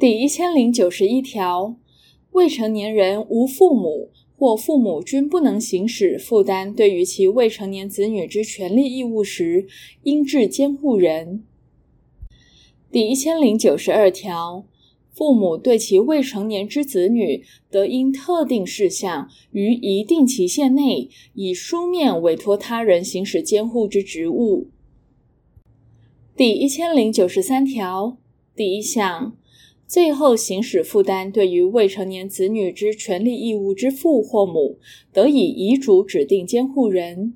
第一千零九十一条，未成年人无父母或父母均不能行使负担对于其未成年子女之权利义务时，应置监护人。第一千零九十二条，父母对其未成年之子女，得因特定事项于一定期限内，以书面委托他人行使监护之职务。第一千零九十三条第一项。最后行使负担对于未成年子女之权利义务之父或母，得以遗嘱指定监护人。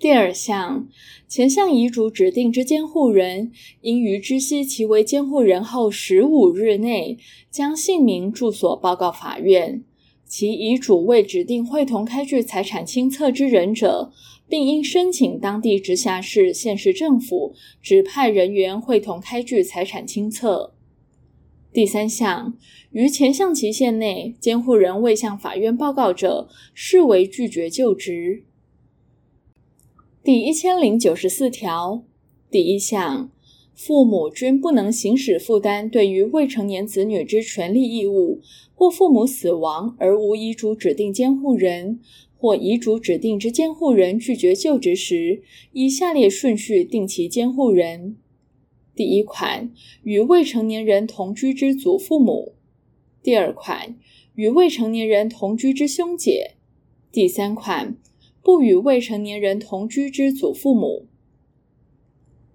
第二项，前项遗嘱指定之监护人，应于知悉其为监护人后十五日内，将姓名、住所报告法院。其遗嘱未指定会同开具财产清册之人者，并应申请当地直辖市、县市政府指派人员会同开具财产清册。第三项，于前项期限内，监护人未向法院报告者，视为拒绝就职。第一千零九十四条第一项，父母均不能行使负担对于未成年子女之权利义务，或父母死亡而无遗嘱指定监护人，或遗嘱指定之监护人拒绝就职时，依下列顺序定其监护人。第一款，与未成年人同居之祖父母；第二款，与未成年人同居之兄姐；第三款，不与未成年人同居之祖父母。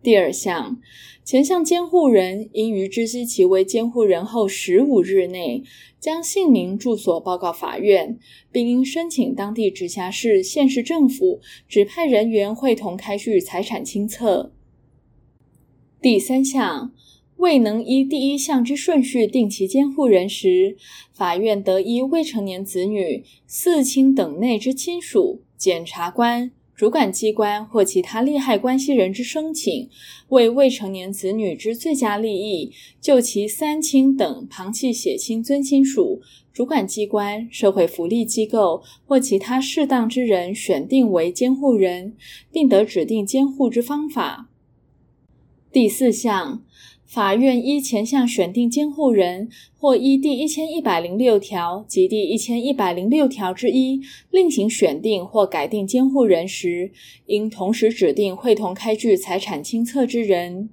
第二项，前项监护人应于知悉其为监护人后十五日内，将姓名、住所报告法院，并应申请当地直辖市、县市政府指派人员会同开具财产清册。第三项，未能依第一项之顺序定其监护人时，法院得依未成年子女、四亲等内之亲属、检察官、主管机关或其他利害关系人之申请，为未成年子女之最佳利益，就其三亲等旁系血亲尊亲属，主管机关、社会福利机构或其他适当之人选定为监护人，并得指定监护之方法。第四项，法院依前项选定监护人，或依第一千一百零六条及第一千一百零六条之一另行选定或改定监护人时，应同时指定会同开具财产清册之人。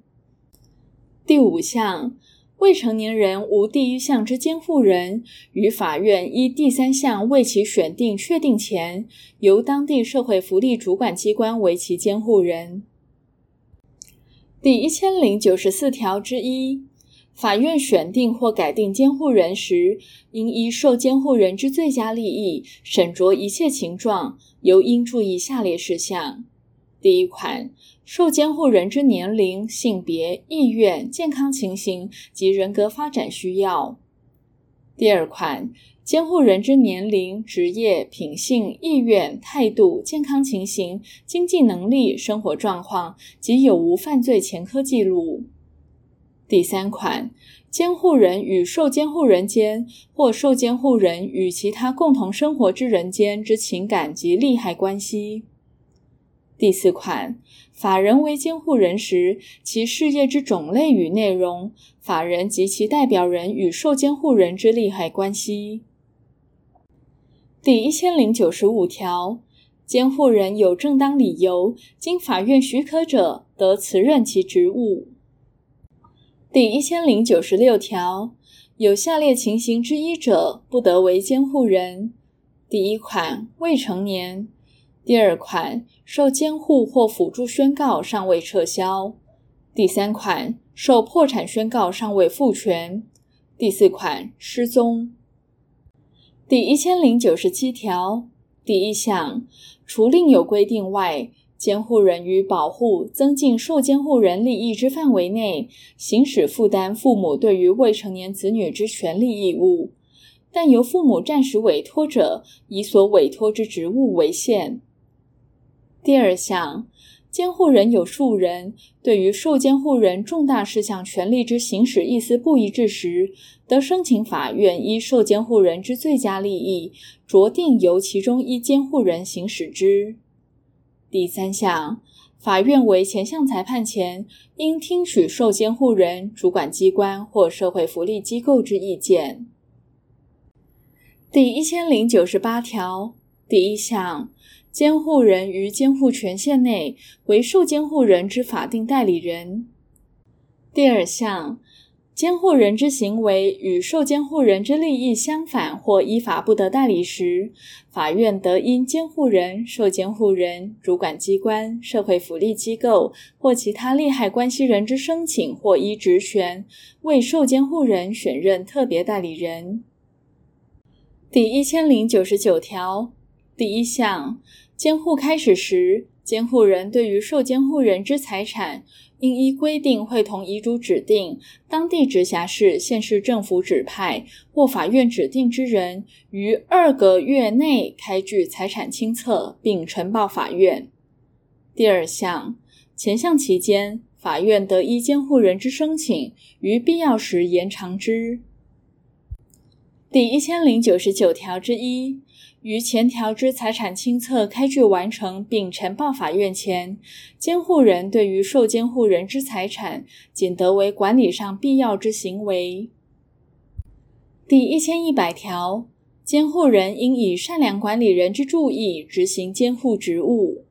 第五项，未成年人无第一项之监护人，于法院依第三项为其选定确定前，由当地社会福利主管机关为其监护人。第一千零九十四条之一，法院选定或改定监护人时，应依受监护人之最佳利益，审酌一切情状，尤应注意下列事项：第一款，受监护人之年龄、性别、意愿、健康情形及人格发展需要；第二款。监护人之年龄、职业、品性、意愿、态度、健康情形、经济能力、生活状况及有无犯罪前科记录。第三款，监护人与受监护人间或受监护人与其他共同生活之人间之情感及利害关系。第四款，法人为监护人时，其事业之种类与内容，法人及其代表人与受监护人之利害关系。第一千零九十五条，监护人有正当理由，经法院许可者，得辞任其职务。第一千零九十六条，有下列情形之一者，不得为监护人：第一款，未成年；第二款，受监护或辅助宣告尚未撤销；第三款，受破产宣告尚未复权；第四款，失踪。第一千零九十七条第一项，除另有规定外，监护人于保护、增进受监护人利益之范围内，行使负担父母对于未成年子女之权利义务，但由父母暂时委托者，以所委托之职务为限。第二项。监护人有数人，对于受监护人重大事项权利之行使意思不一致时，得申请法院依受监护人之最佳利益，酌定由其中一监护人行使之。第三项，法院为前项裁判前，应听取受监护人、主管机关或社会福利机构之意见。第一千零九十八条第一项，监护人于监护权限内为受监护人之法定代理人。第二项。监护人之行为与受监护人之利益相反或依法不得代理时，法院得因监护人、受监护人、主管机关、社会福利机构或其他利害关系人之申请或依职权，为受监护人选任特别代理人。第一千零九十九条第一项，监护开始时，监护人对于受监护人之财产，应依规定会同遗嘱指定当地直辖市、县市政府指派或法院指定之人，于二个月内开具财产清册，并呈报法院。第二项，前项期间，法院得依监护人之申请，于必要时延长之。第一千零九十九条之一。于前条之财产清册开具完成并呈报法院前，监护人对于受监护人之财产，仅得为管理上必要之行为。第一千一百条，监护人应以善良管理人之注意执行监护职务。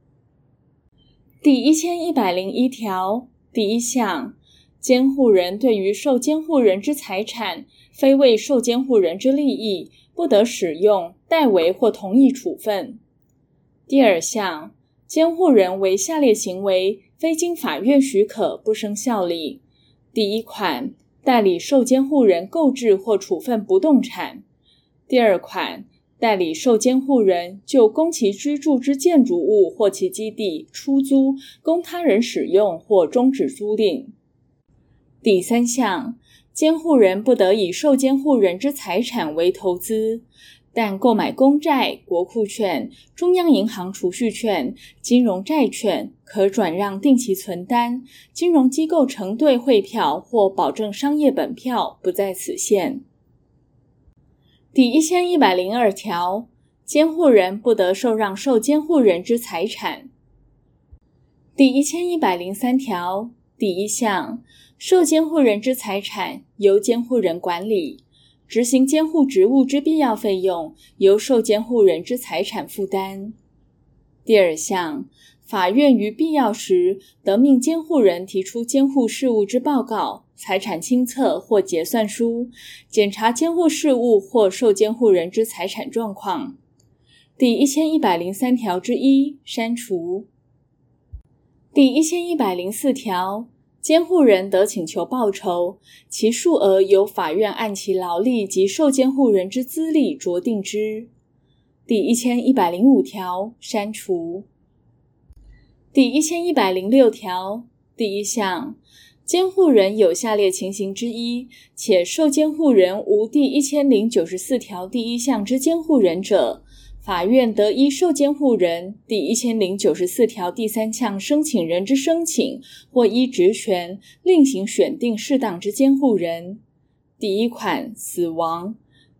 第一千一百零一条第一项，监护人对于受监护人之财产，非为受监护人之利益，不得使用、代为或同意处分。第二项，监护人为下列行为，非经法院许可，不生效力：第一款，代理受监护人购置或处分不动产；第二款，代理受监护人就供其居住之建筑物或其基地出租，供他人使用或终止租赁；第三项。监护人不得以受监护人之财产为投资，但购买公债、国库券、中央银行储蓄券、金融债券、可转让定期存单、金融机构承兑汇票或保证商业本票，不在此限。第一千一百零二条，监护人不得受让受监护人之财产。第一千一百零三条。第一项，受监护人之财产由监护人管理，执行监护职务之必要费用由受监护人之财产负担。第二项，法院于必要时得命监护人提出监护事务之报告、财产清册或结算书，检查监护事务或受监护人之财产状况。第一千一百零三条之一删除。第一千一百零四条。监护人得请求报酬，其数额由法院按其劳力及受监护人之资历酌定之。第一千一百零五条删除。第一千一百零六条第一项，监护人有下列情形之一，且受监护人无第一千零九十四条第一项之监护人者。法院得依受监护人第一千零九十四条第三项申请人之申请，或依职权另行选定适当之监护人。第一款死亡，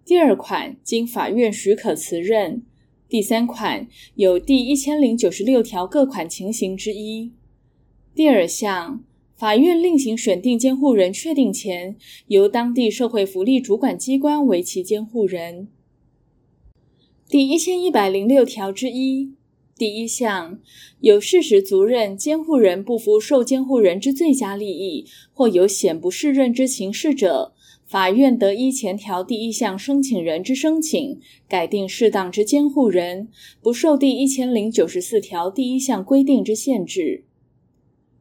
第二款经法院许可辞任，第三款有第一千零九十六条各款情形之一。第二项，法院另行选定监护人确定前，由当地社会福利主管机关为其监护人。第一千一百零六条之一第一项，有事实足任监护人不服受监护人之最佳利益，或有显不适任之情事者，法院得依前条第一项申请人之申请，改定适当之监护人，不受第一千零九十四条第一项规定之限制。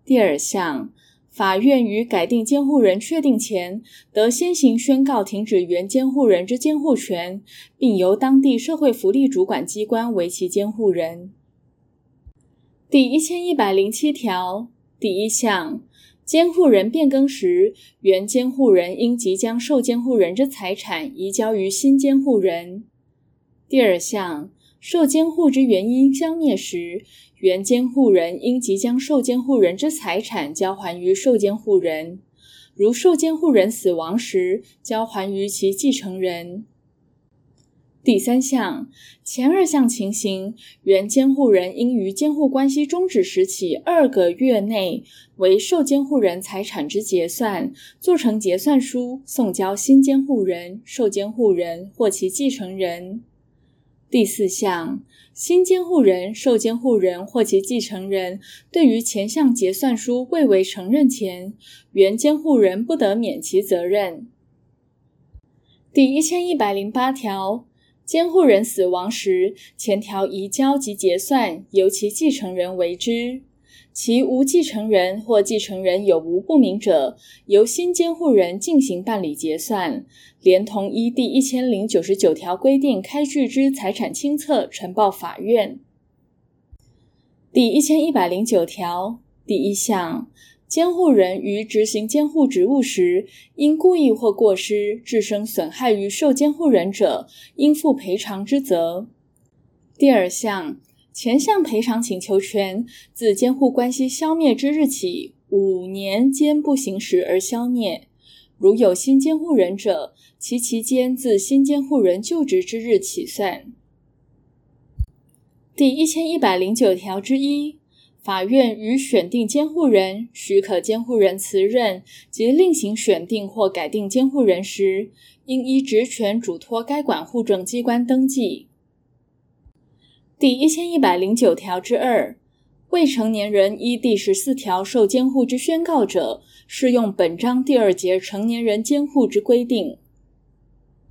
第二项。法院于改定监护人确定前，得先行宣告停止原监护人之监护权，并由当地社会福利主管机关为其监护人。第一千一百零七条第一项，监护人变更时，原监护人应即将受监护人之财产移交于新监护人。第二项，受监护之原因消灭时，原监护人应即将受监护人之财产交还于受监护人，如受监护人死亡时，交还于其继承人。第三项，前二项情形，原监护人应于监护关系终止时起二个月内，为受监护人财产之结算，做成结算书，送交新监护人、受监护人或其继承人。第四项，新监护人、受监护人或其继承人对于前项结算书未为承认前，原监护人不得免其责任。第一千一百零八条。监护人死亡时，前条移交及结算由其继承人为之；其无继承人或继承人有无不明者，由新监护人进行办理结算，连同依第一千零九十九条规定开具之财产清册呈报法院。第一千一百零九条第一项。监护人于执行监护职务时，因故意或过失致生损害于受监护人者，应负赔偿之责。第二项，前项赔偿请求权自监护关系消灭之日起五年间不行使而消灭；如有新监护人者，其期间自新监护人就职之日起算。第一千一百零九条之一。法院于选定监护人、许可监护人辞任及另行选定或改定监护人时，应依职权嘱托该管户政机关登记。第一千一百零九条之二，未成年人依第十四条受监护之宣告者，适用本章第二节成年人监护之规定。